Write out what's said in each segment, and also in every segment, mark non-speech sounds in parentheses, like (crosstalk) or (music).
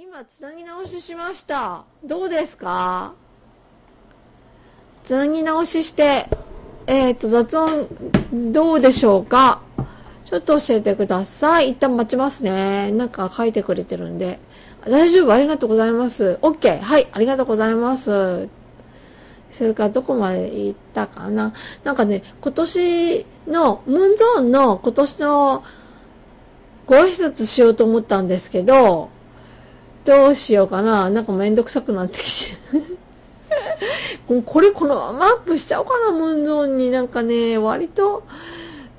今、つなぎ直ししました。どうですか？つなぎ直しして、えっ、と、雑音、どうでしょうか？ちょっと教えてください。一旦待ちますね。なんか書いてくれてるんで。大丈夫？ありがとうございます。OK。はい。ありがとうございます。それからどこまで行ったかな？なんかね、今年の、ムーンゾーンの今年のご挨拶しようと思ったんですけど、どうしようかななんかめんどくさくなってきて。(laughs) もうこれこのままアップしちゃおうかな、ムーンゾーンになんかね、割と、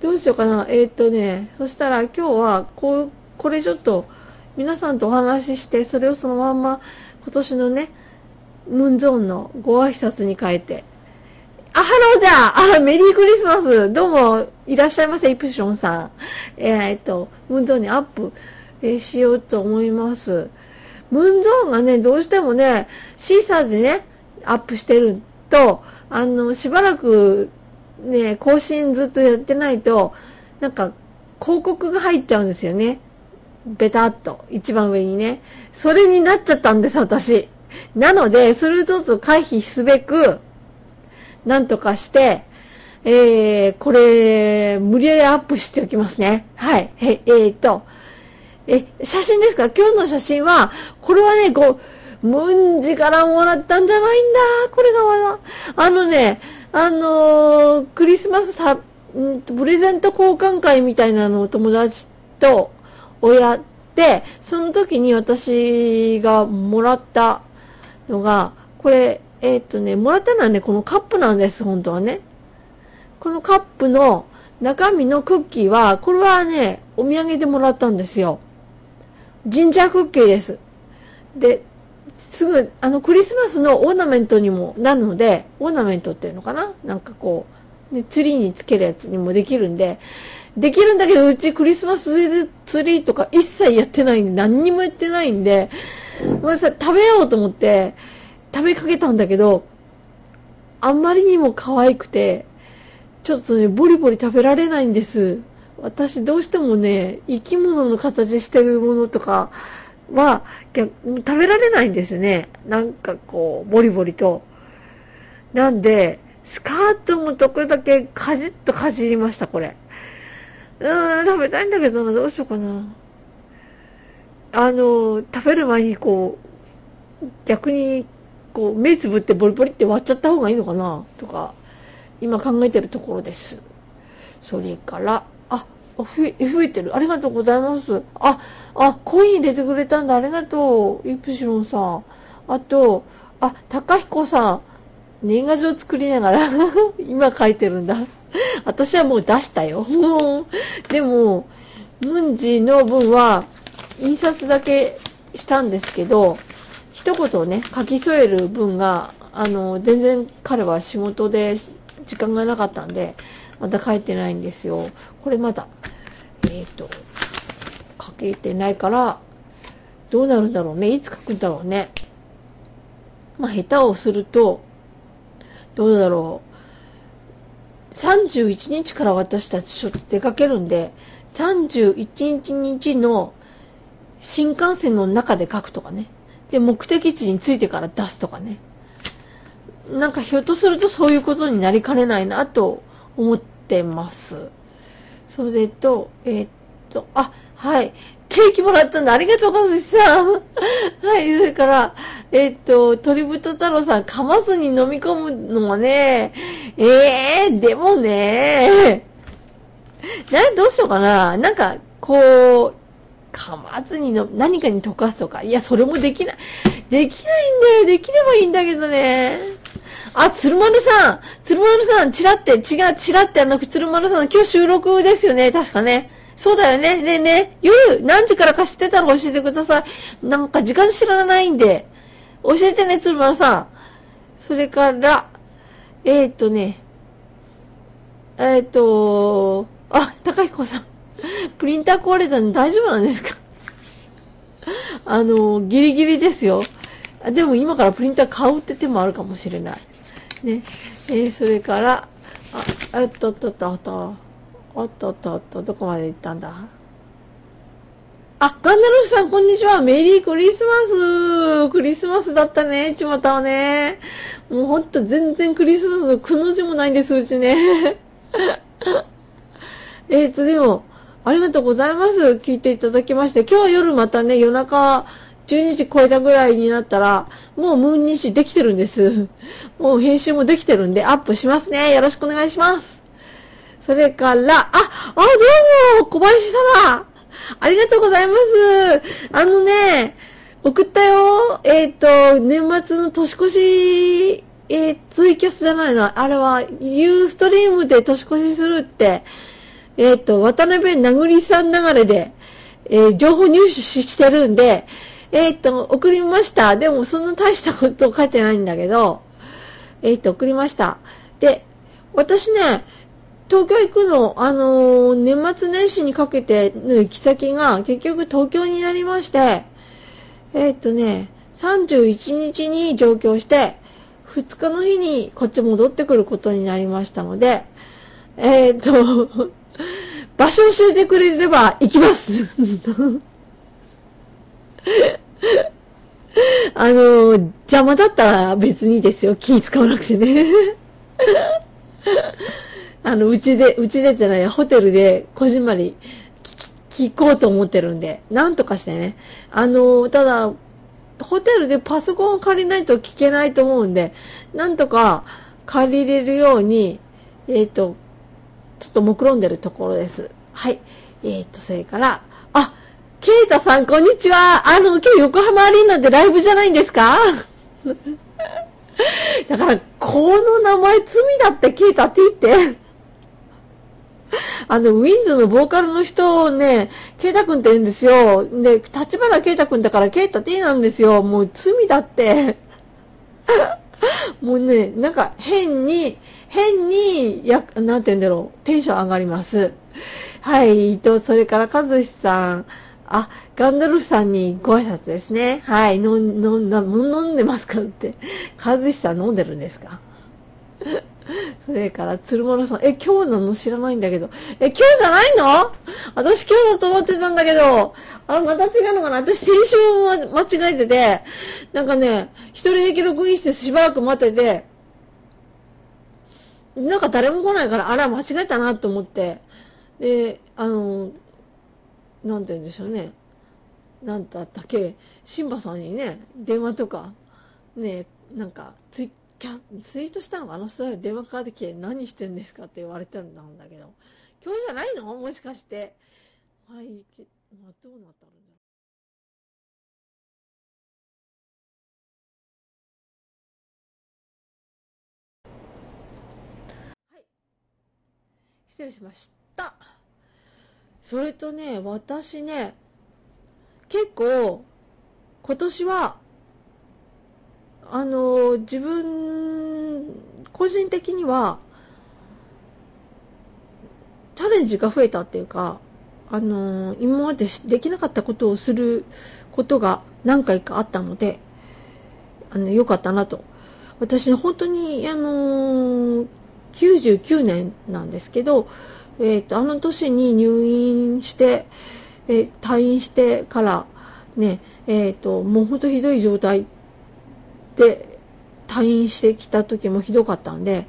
どうしようかな。えーっとね、そしたら今日は、こう、これちょっと、皆さんとお話しして、それをそのまんま、今年のね、ムーンゾーンのご挨拶に変えて。あ、ハローじゃあ、メリークリスマスどうも、いらっしゃいませ、イプシロンさん。えーっと、ムンゾーンにアップ、えーしようと思います。ムーンゾーンがね、どうしてもね、シーサーでね、アップしてると、あの、しばらく、ね、更新ずっとやってないと、なんか、広告が入っちゃうんですよね。ベタっと、一番上にね。それになっちゃったんです、私。なので、それをちょっと回避すべく、なんとかして、えー、これ、無理やりアップしておきますね。はい。え、えー、っと、え、写真ですか？今日の写真は、これはね、こう、ムンジからもらったんじゃないんだ。これがまだ。あのね、あのークリスマスさ、んとプレゼント交換会みたいなのを友達と、をやって、その時に私がもらったのが、これ、えーっとね、もらったのはね、このカップなんです、本当はね。このカップの中身のクッキーは、これはね、お土産でもらったんですよ。ジンジャークッキーです。で、すぐ、あの、クリスマスのオーナメントにもなるので、オーナメントっていうのかな？なんかこう、ね、ツリーにつけるやつにもできるんで、できるんだけど、うちクリスマスツリーとか一切やってないんで、何にもやってないんで、まあさ、食べようと思って、食べかけたんだけど、あんまりにも可愛くて、ちょっとね、ボリボリ食べられないんです。私どうしてもね、生き物の形してるものとかは、食べられないんですね。なんかこう、ボリボリと。なんで、スカートもとこだけかじっとかじりました、これ。うーん、食べたいんだけどな、どうしようかな。あの、食べる前にこう、逆に、こう、目つぶってボリボリって割っちゃった方がいいのかな、とか、今考えてるところです。それから、あ、増え、てる。ありがとうございます。あ、あ、コイン入れてくれたんだ。ありがとう。イプシロンさん。あと、あ、高彦さん。年賀状作りながら、(laughs) 今書いてるんだ。私はもう出したよ。(laughs) でも、ムンジの分は、印刷だけしたんですけど、一言ね、書き添える分が、あの、全然彼は仕事で時間がなかったんで、まだ書いてないんですよ。これまだ、えっ、と、書けてないから、どうなるんだろうね。いつ書くんだろうね。まあ、下手をすると、どうだろう。31日から私たちちょっと出かけるんで、31日の新幹線の中で書くとかね。で、目的地に着いてから出すとかね。なんかひょっとするとそういうことになりかねないなと思ってます。それと、えーっと、あ、はい。ケーキもらったんだ。ありがとうございます。(laughs) はい。それから、えーっと、鳥太太郎さん、噛まずに飲み込むのもね、ええー、でもね、(laughs) な、どうしようかな。なんか、こう、噛まずにの、何かに溶かすとか。いや、それもできない。できないんだよ。できればいいんだけどね。あ、鶴丸さん鶴丸さん、チラって、違う、チラってあの、鶴丸さん、今日収録ですよね。確かね。そうだよね。ねえねえ、夜、何時から貸してたの教えてください。なんか時間知らないんで。教えてね、鶴丸さん。それから、えー、っとね、えー、っと、あ、高彦さん。プリンター壊れたんで大丈夫なんですか？あの、ギリギリですよ。でも今からプリンター買うって手もあるかもしれない。ね。えーそれから、あ、あっとっとっとっと、おっとっとっと、どこまで行ったんだあ、ガンダルフさん、こんにちは。メリークリスマス。クリスマスだったね、ちまたはね。もうほんと全然クリスマスのくの字もないんです、うちね。えっと、でも、ありがとうございます。聞いていただきまして。今日は夜またね、夜中、12時超えたぐらいになったら、もうムーン日できてるんです。(laughs) もう編集もできてるんで、アップしますね。よろしくお願いします。それから、あ、あ、どうも、小林様。ありがとうございます。あのね、送ったよ。えっ、ー、と、年末の年越し、えー、ツイキャスじゃないの。あれは、ユーストリームで年越しするって、えっ、ー、と、渡辺なぐりさん流れで、えー、情報入手してるんで、えっ、と、送りました。でも、そんな大したこと書いてないんだけど、えっ、と、送りました。で、私ね、東京行くの、あのー、年末年始にかけての行き先が結局東京になりまして、えー、っとね、31日に上京して、2日の日にこっち戻ってくることになりましたので、えー、っと、(laughs) 場所教えてくれれば行きますあの邪魔だったら別にですよ。気使わなくてね (laughs) あの、うちで、うちでじゃない、ホテルで、こじんまり聞こうと思ってるんで、なんとかしてね。あの、ただ、ホテルでパソコンを借りないと聞けないと思うんで、なんとか借りれるように、えっ、ー、と、ちょっと目論んでるところです。はい。えっ、ー、と、それから、ケイタさん、こんにちは。あの、今日横浜アリーナでライブじゃないんですか？(laughs) だから、この名前罪だって、ケイタって言って。あの、ウィンズのボーカルの人をね、ケイタ君って言うんですよ。で、立花ケイタ君だからケイタ T なんですよ。もう罪だって。(laughs) もうね、なんか変に、変に、や、なんて言うんだろう、テンション上がります。はい、と、それから、かずしさん、あ、ガンダルフさんにご挨拶ですね。はい、の、の、な、飲んでますかって。かずさん飲んでるんですか？(laughs) それから、鶴丸さん、え、今日なの知らないんだけど。え、今日じゃないの？私今日だと思ってたんだけど、あれまた違うのかな？私先週間違えてて、なんかね、一人で記録インしてしばらく待ってて、なんか誰も来ないから、あら、間違えたなと思って、で、あの、なんて言うんでしょうね。なんだったっけ、シンバさんにね、電話とか、ね、なんか、ツイキャツイートしたのがあの人に電話かかってきて何してんですかって言われてるんだけど、今日じゃないの？もしかして。はい、け、まあ、どうなったんだはい。失礼しました。それとね、私ね、結構、今年は、あの、自分、個人的には、チャレンジが増えたっていうか、あの、今までできなかったことをすることが何回かあったので、あの、良かったなと。私、本当に、あの、99年なんですけど、えっ、ー、と、あの年に入院して、えー、退院してから、ね、えっ、ー、と、もう本当ひどい状態で退院してきた時もひどかったんで、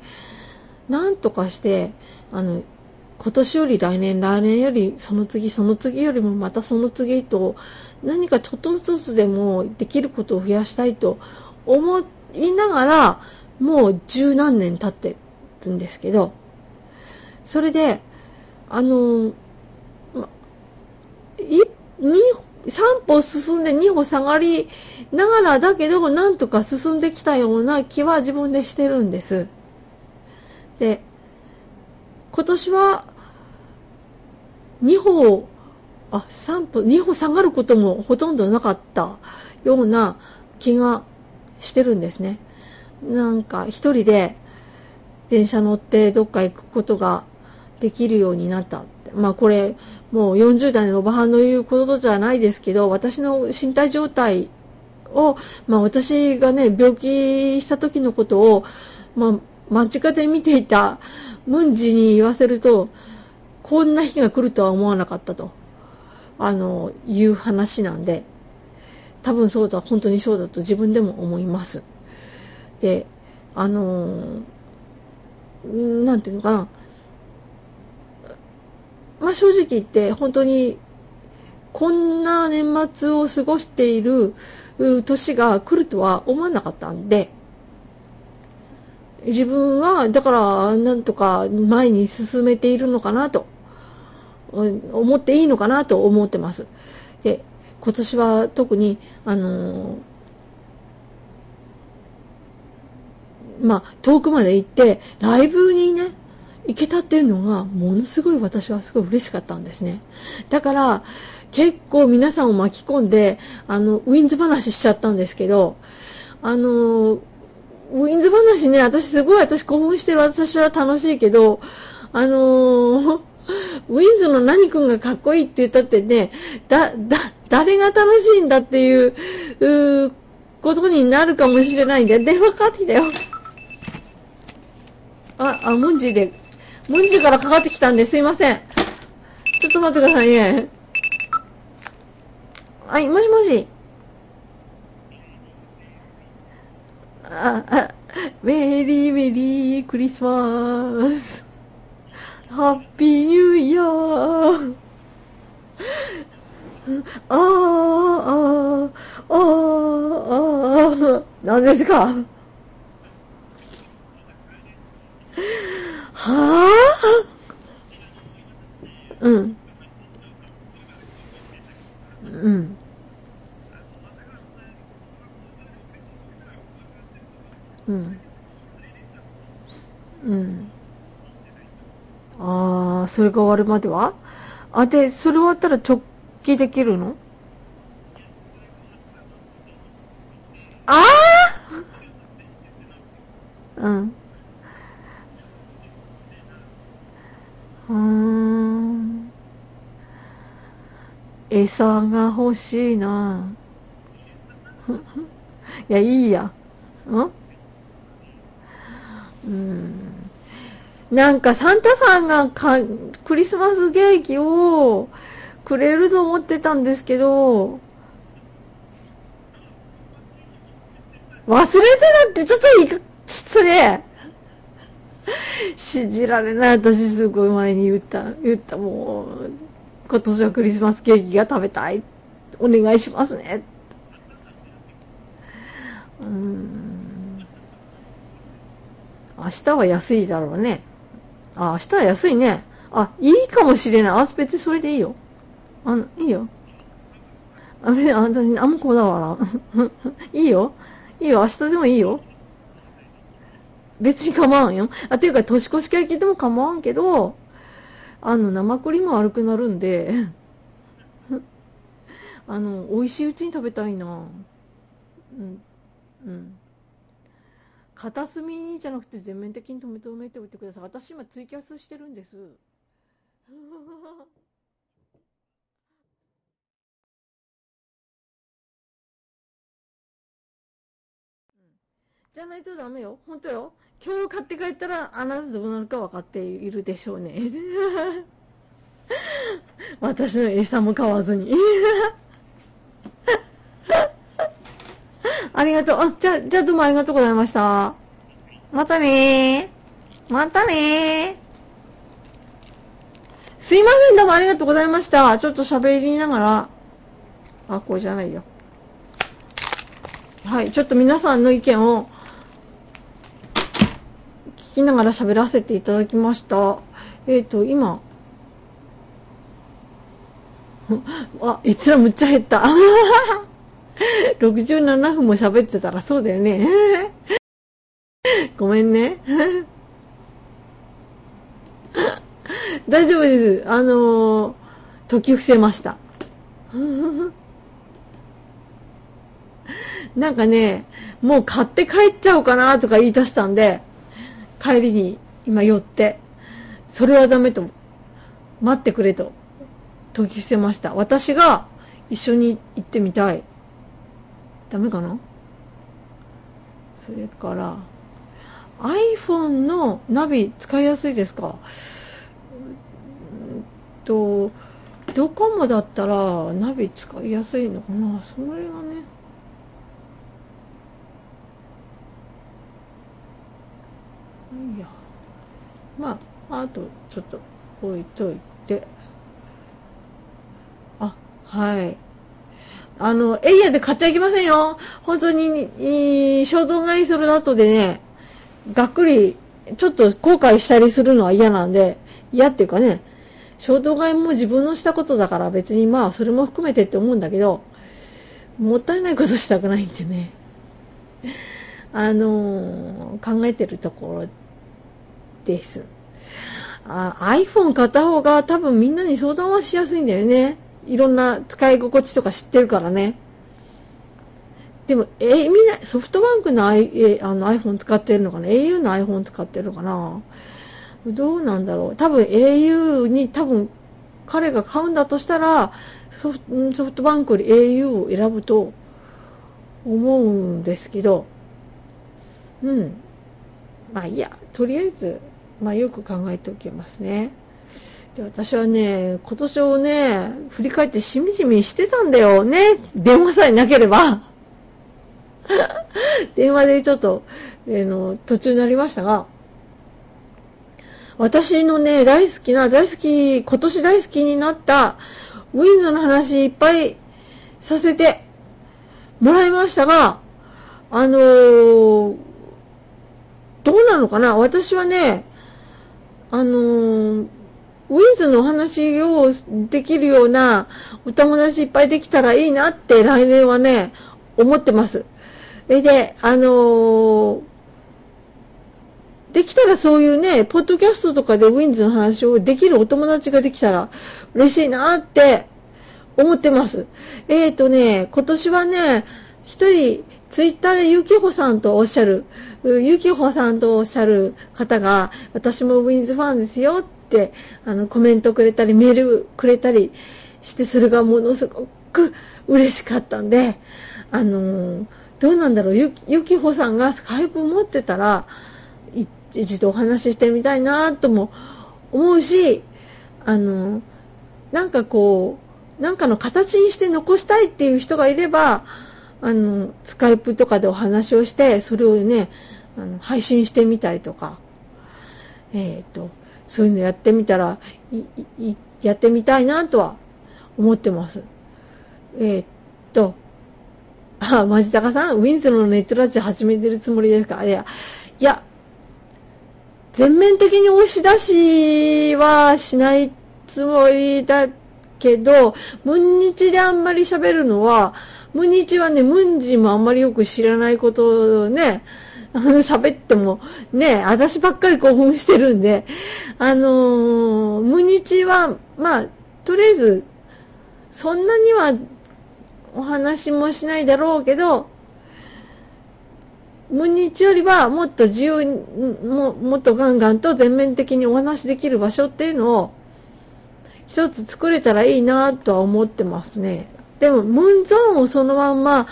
なんとかして、あの、今年より来年、来年よりその次、その次よりもまたその次と、何かちょっとずつでもできることを増やしたいと思いながら、もう十何年経ってるんですけど、それで、あの、ま、い、二3歩進んで2歩下がりながらだけど、なんとか進んできたような気は自分でしてるんです。で、今年は2歩、あ、3歩、2歩下がることもほとんどなかったような気がしてるんですね。なんか一人で電車乗ってどっか行くことができるようになった。まあこれ、もう40代のおばはんの言うことじゃないですけど、私の身体状態を、まあ私がね、病気した時のことを、まあ間近で見ていたムンジに言わせると、こんな日が来るとは思わなかったと。あの、いう話なんで、多分そうだ、本当にそうだと自分でも思います。で、あのなんていうのかな。まあ、正直言って本当にこんな年末を過ごしている年が来るとは思わなかったんで、自分は、だから、なんとか前に進めているのかなと、思っていいのかなと思ってます。で、今年は特に、あのまあ、遠くまで行って、ライブにね、行けたっていうのが、ものすごい私はすごい嬉しかったんですね。だから、結構皆さんを巻き込んで、あの、ウィンズ話しちゃったんですけど、あの、ウィンズ話ね、私すごい私興奮してる私は楽しいけど、あの (laughs) ウィンズの何君がかっこいいって言ったってね、だ、だ、誰が楽しいんだっていう、うことになるかもしれないんで、電話かかってきたよ。あ、あ、ムンジで、ムンジからかかってきたんですいません。ちょっと待ってくださいね。はい、もしもし。あ、あ、メリーメリークリスマス。ハッピーニューイヤー。ああ、ああ、ああ、何ですか？はあうん。うん。うん。うん。ああ、それが終わるまでは？あ、で、それ終わったら直帰できるの？ああうん。うん。餌が欲しいな。(laughs) いや、いいや。うん？なんかサンタさんがかクリスマスケーキをくれると思ってたんですけど、忘れてたってちょっといいか、ちょっとね、(laughs) 信じられない。私すごい前に言った、言った、もう、今年はクリスマスケーキが食べたい。お願いしますね。うん。明日は安いだろうね。あ、明日は安いね。あ、いいかもしれない。あ、別にそれでいいよ。あの、いいよ。あ、べ、あ、私、あんまこだわら。(laughs) いいよ。いいよ。明日でもいいよ。別に構わんよ。あ、ていうか、年越しケーキでも構わんけど、あの、生クリーム悪くなるんで、(laughs) あの、美味しいうちに食べたいな。うん。うん。片隅じゃなくて全面的に止め止めておいてください。私今ツイキャスしてるんです。じゃないとダメよ。本当よ。今日買って帰ったらあなたどうなるか分かっているでしょうね。私の餌も買わずに。ありがとう。あ、じゃ、じゃあどうもありがとうございました。またねー。またねー。すいません、どうもありがとうございました。ちょっと喋りながら。あ、これじゃないよ。はい、ちょっと皆さんの意見を聞きながら喋らせていただきました。えっ、ー、と、今、(laughs) あ、閲覧むっちゃ減った。(laughs) (laughs) 67分も喋ってたらそうだよね。(laughs) ごめんね。(laughs) 大丈夫です。あのー、解き伏せました。なんかね、もう買って帰っちゃおうかなとか言い出したんで、帰りに今寄って、それはダメと、待ってくれと、解き伏せました。私が一緒に行ってみたい。ダメかな？それから、iPhone のナビ使いやすいですか？と、ドコモだったらナビ使いやすいのかな？それがね。いや。まああとちょっと置いといて。あはい。あの、エイヤで買っちゃいけませんよ。本当に、衝動買いする後でね、がっくり、ちょっと後悔したりするのは嫌なんで、嫌っていうかね、衝動買いも自分のしたことだから別にまあそれも含めてって思うんだけど、もったいないことしたくないんでね。あのー、考えてるところです。あ iPhone 買った方が多分みんなに相談はしやすいんだよね。いろんな使い心地とか知ってるからね。でも、えみんな、ソフトバンクの,、I、あの iPhone 使ってるのかな ?au の iPhone 使ってるのかな？どうなんだろう？多分 au に多分彼が買うんだとしたらソフソフトバンクより au を選ぶと思うんですけど、うん。まあいいや、とりあえず、まあよく考えておきますね。で、私はね、今年をね、振り返ってしみじみしてたんだよね。電話さえなければ。(laughs) 電話でちょっと、えー、の、途中になりましたが、私のね、大好きな、大好き、今年大好きになった、ウィンズの話いっぱいさせてもらいましたが、あのー、どうなのかな？私はね、あのーウィンズのお話をできるようなお友達いっぱいできたらいいなって来年はね、思ってます。えで、あのー、できたらそういうね、ポッドキャストとかでウィンズの話をできるお友達ができたら嬉しいなって思ってます。えっ、ー、とね、今年はね、一人、ツイッターでゆきほさんとおっしゃる、ゆきほさんとおっしゃる方が、私もウィンズファンですよっ、あの、コメントくれたり、メールくれたりして、それがものすごく嬉しかったんで、あの、どうなんだろう、ゆ、きほさんがスカイプ持ってたら、一度お話ししてみたいなとも思うし、あの、なんかこう、なんかの形にして残したいっていう人がいれば、あの、スカイプとかでお話をして、それをね、あの配信してみたりとか、えっ、ー、と、そういうのやってみたら、やってみたいなとは思ってます。えー、っと、あ、マジタカさん、ウィンズのネットラジオ始めてるつもりですか？いや、いや、全面的に押し出しはしないつもりだけど、ムンニチであんまり喋るのは、ムンニチはね、ムンジもあんまりよく知らないことをね、あ (laughs) の喋っても、ね、私ばっかり興奮してるんで、あのー、無日は、まあ、とりあえず、そんなにはお話もしないだろうけど、無日よりはもっと自由に、ももっとガンガンと全面的にお話できる場所っていうのを、一つ作れたらいいなとは思ってますね。でも、ムンゾーンをそのまんま、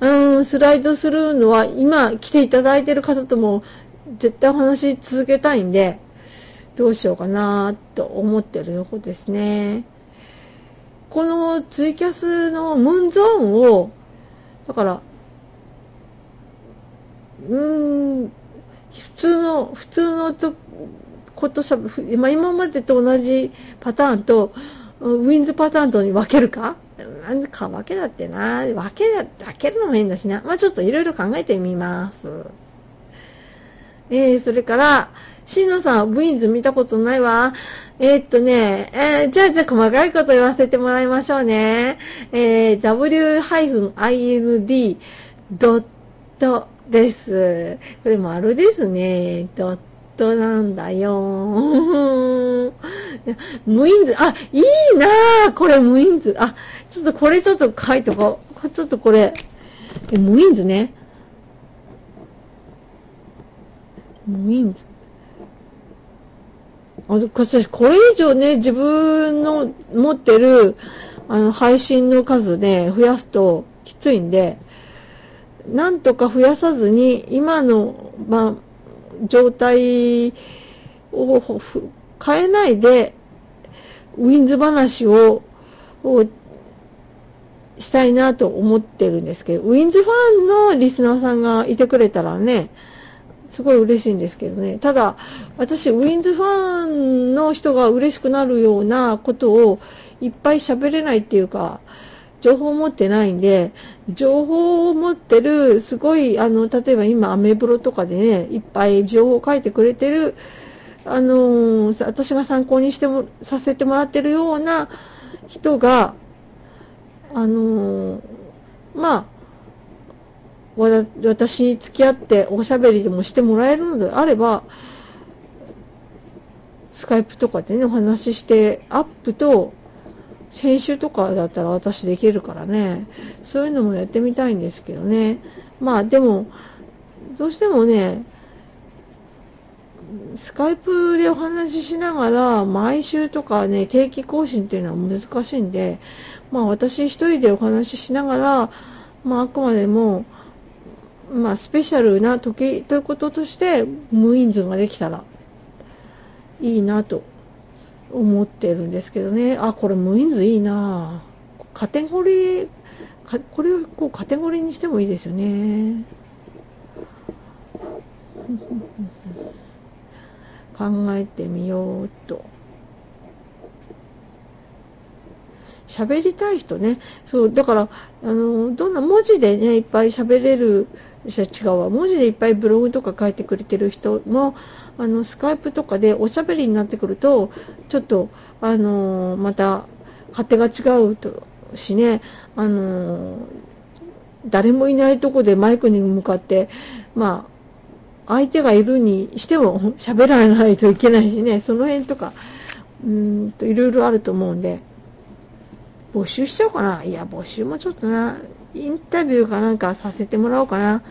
うん、スライドするのは、今来ていただいてる方とも絶対お話し続けたいんで、どうしようかなと思ってるとこですね。このツイキャスのムーンゾーンを、だから、うん、普通の、普通のとことしゃ、まあ、今までと同じパターンと、ウィンズパターンとに分けるかか分けだってな、分けだ、分けるのも変だしな。まあちょっといろいろ考えてみます。えー、それから、しのさん、ウィンズ見たことないわ。えー、っとね、えー、じゃあ、じゃあ、細かいこと言わせてもらいましょうね。えー、w-ind ドットです。これ丸ですね。ドットなんだよ。(laughs) 無印図、あ、いいなこれ無印図。あ、ちょっとこれちょっと書いとこう。ちょっとこれ、え、無印図ね。無印図。あ、私、これ以上ね、自分の持ってる、あの、配信の数ね、増やすときついんで、なんとか増やさずに、今の、まあ、状態を変えないで、ウィンズ話をしたいなと思ってるんですけど、ウィンズファンのリスナーさんがいてくれたらね、すごい嬉しいんですけどね。ただ、私、ウィンズファンの人が嬉しくなるようなことをいっぱい喋れないっていうか、情報を持ってないんで、情報を持ってる、すごい、あの、例えば今、アメブロとかでね、いっぱい情報を書いてくれてる、あの私が参考にしても、させてもらってるような人が、あのまあ、私に付き合っておしゃべりでもしてもらえるのであれば、スカイプとかでね、お話しして、アップと編集とかだったら私できるからね、そういうのもやってみたいんですけどね。まあでも、どうしてもね、スカイプでお話ししながら、毎週とかね、定期更新っていうのは難しいんで、まあ私一人でお話ししながら、まああくまでも、まあ、スペシャルな時ということとして無印図ができたらいいなと思ってるんですけどね。あこれ無印図いいな。カテゴリーこれをこうカテゴリーにしてもいいですよね。(laughs) 考えてみようと。喋りたい人ね。そうだからあのどんな文字でねいっぱい喋れる違うわ。文字でいっぱいブログとか書いてくれてる人もあのスカイプとかでおしゃべりになってくるとちょっとあのまた勝手が違うとしねあの誰もいないとこでマイクに向かってまあ相手がいるにしても喋らないといけないしねその辺とかうんといろいろあると思うんで。募集しちゃおうかな。いや募集もちょっとな。インタビューかなんかさせてもらおうかな。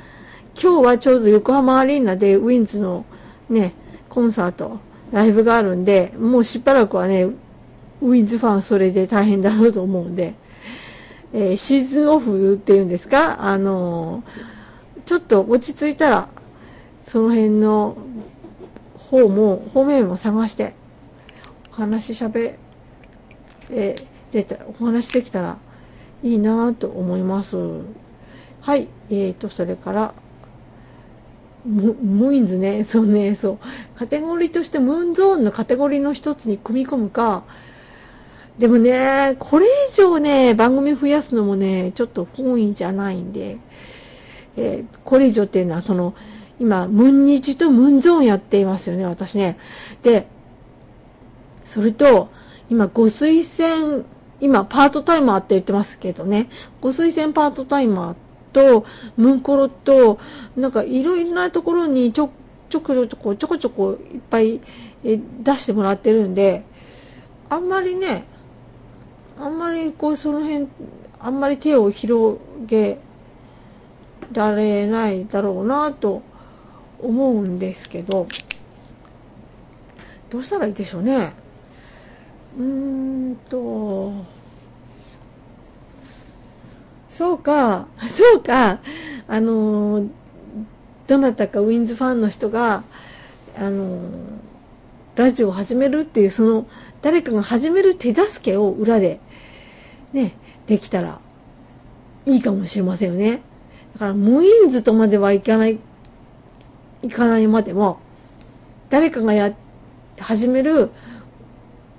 今日はちょうど横浜アリーナでウィンズのね、コンサート、ライブがあるんで、もうしばらくはね、ウィンズファンそれで大変だろうと思うんで、えー、シーズンオフっていうんですか、あのー、ちょっと落ち着いたら、その辺の方も、方面も探して、お話しゃべ、えー、れた、お話できたらいいなぁと思います。はい。えーと、それから、ムムインズね、(laughs) そうね、そう。カテゴリーとしてムーンゾーンのカテゴリーの一つに組み込むか、でもね、これ以上ね、番組増やすのもね、ちょっと本意じゃないんで、えー、これ以上っていうのは、その、今、ムンニチとムンゾーンやっていますよね、私ね。で、それと、今、ご推薦今、パートタイマーって言ってますけどね、ご推薦パートタイマーと、ムンコロと、なんかいろいろなところにちょ、ちょこちょこちょこちょこいっぱい出してもらってるんで、あんまりね、あんまりこうその辺、あんまり手を広げられないだろうなと思うんですけど、どうしたらいいでしょうね。うーんと、そうか、(laughs) そうか、あの、どなたかウィンズファンの人が、あの、ラジオを始めるっていう、その、誰かが始める手助けを裏で、ね、できたらいいかもしれませんよね。だから、ムインズとまではいかない、いかないまでも、誰かがや、始める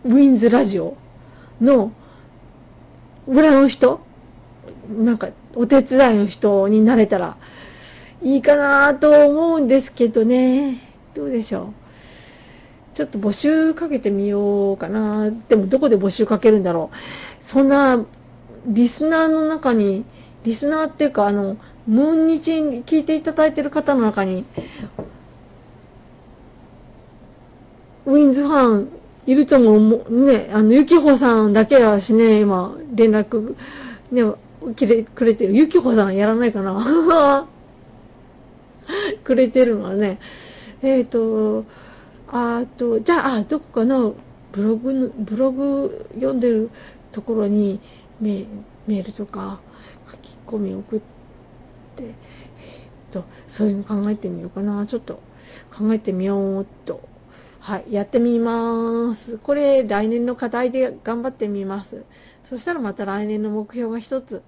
ウィンズラジオの裏の人なんかお手伝いの人になれたらいいかなと思うんですけどね。どうでしょう。ちょっと募集かけてみようかな。でもどこで募集かけるんだろう。そんな、リスナーの中に、リスナーっていうか、あの、ムーン日に聞いていただいてる方の中に、ウィンズファンいるとも、ね、あの、ゆきほさんだけだしね、今、連絡、ね、きれ、くれてる。ゆきほさんやらないかな (laughs) くれてるのはね。えっ、ー、と、あと、じゃあ、どこかのブログの、ブログ読んでるところにメメールとか書き込み送って、えっ、ー、と、そういうの考えてみようかな。ちょっと考えてみようっと。はい、やってみます。これ、来年の課題で頑張ってみます。そしたらまた来年の目標が一つ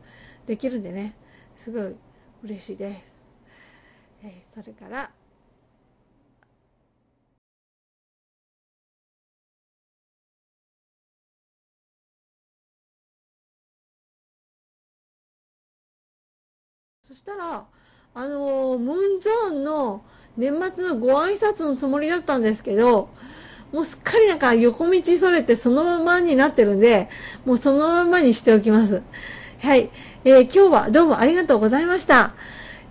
できるんでね、すごい嬉しいです。えー、それから、そしたら、あのー、ムーンゾーンの年末のご挨拶のつもりだったんですけど、もうすっかりなんか横道それてそのままになってるんで、もうそのままにしておきます。はい。えー、今日はどうもありがとうございました。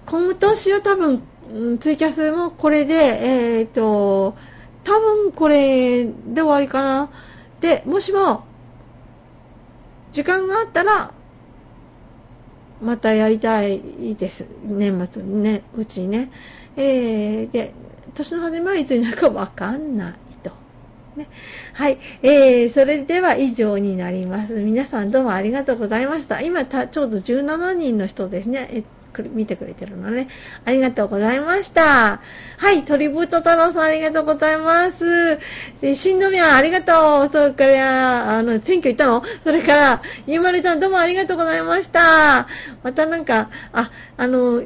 今年は多分、ツイキャスもこれで、えっ、ー、と、多分これで終わりかな。で、もしも、時間があったら、またやりたいです。年末にね、うちにね。えー、で、年の初めはいつになるかわかんないと。ね。はい。えー、それでは以上になります。皆さんどうもありがとうございました。今、たちょうど17人の人ですね。え見てくれてるのね。ありがとうございました。はい、鳥太太郎さんありがとうございます。で、新宮ありがとう。それから、あの、選挙行ったの？それから、ゆまりさんどうもありがとうございました。またなんか、あ、あの、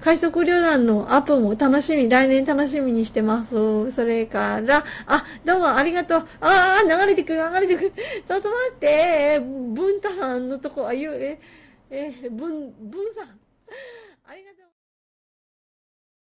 快速旅団のアップも楽しみ、来年楽しみにしてます。それから、あ、どうもありがとう。ああ、流れてくる、流れてくる。ちょっと待って、文太さんのとこ、あ、ゆ、え、え、文、文さん。ありがとう。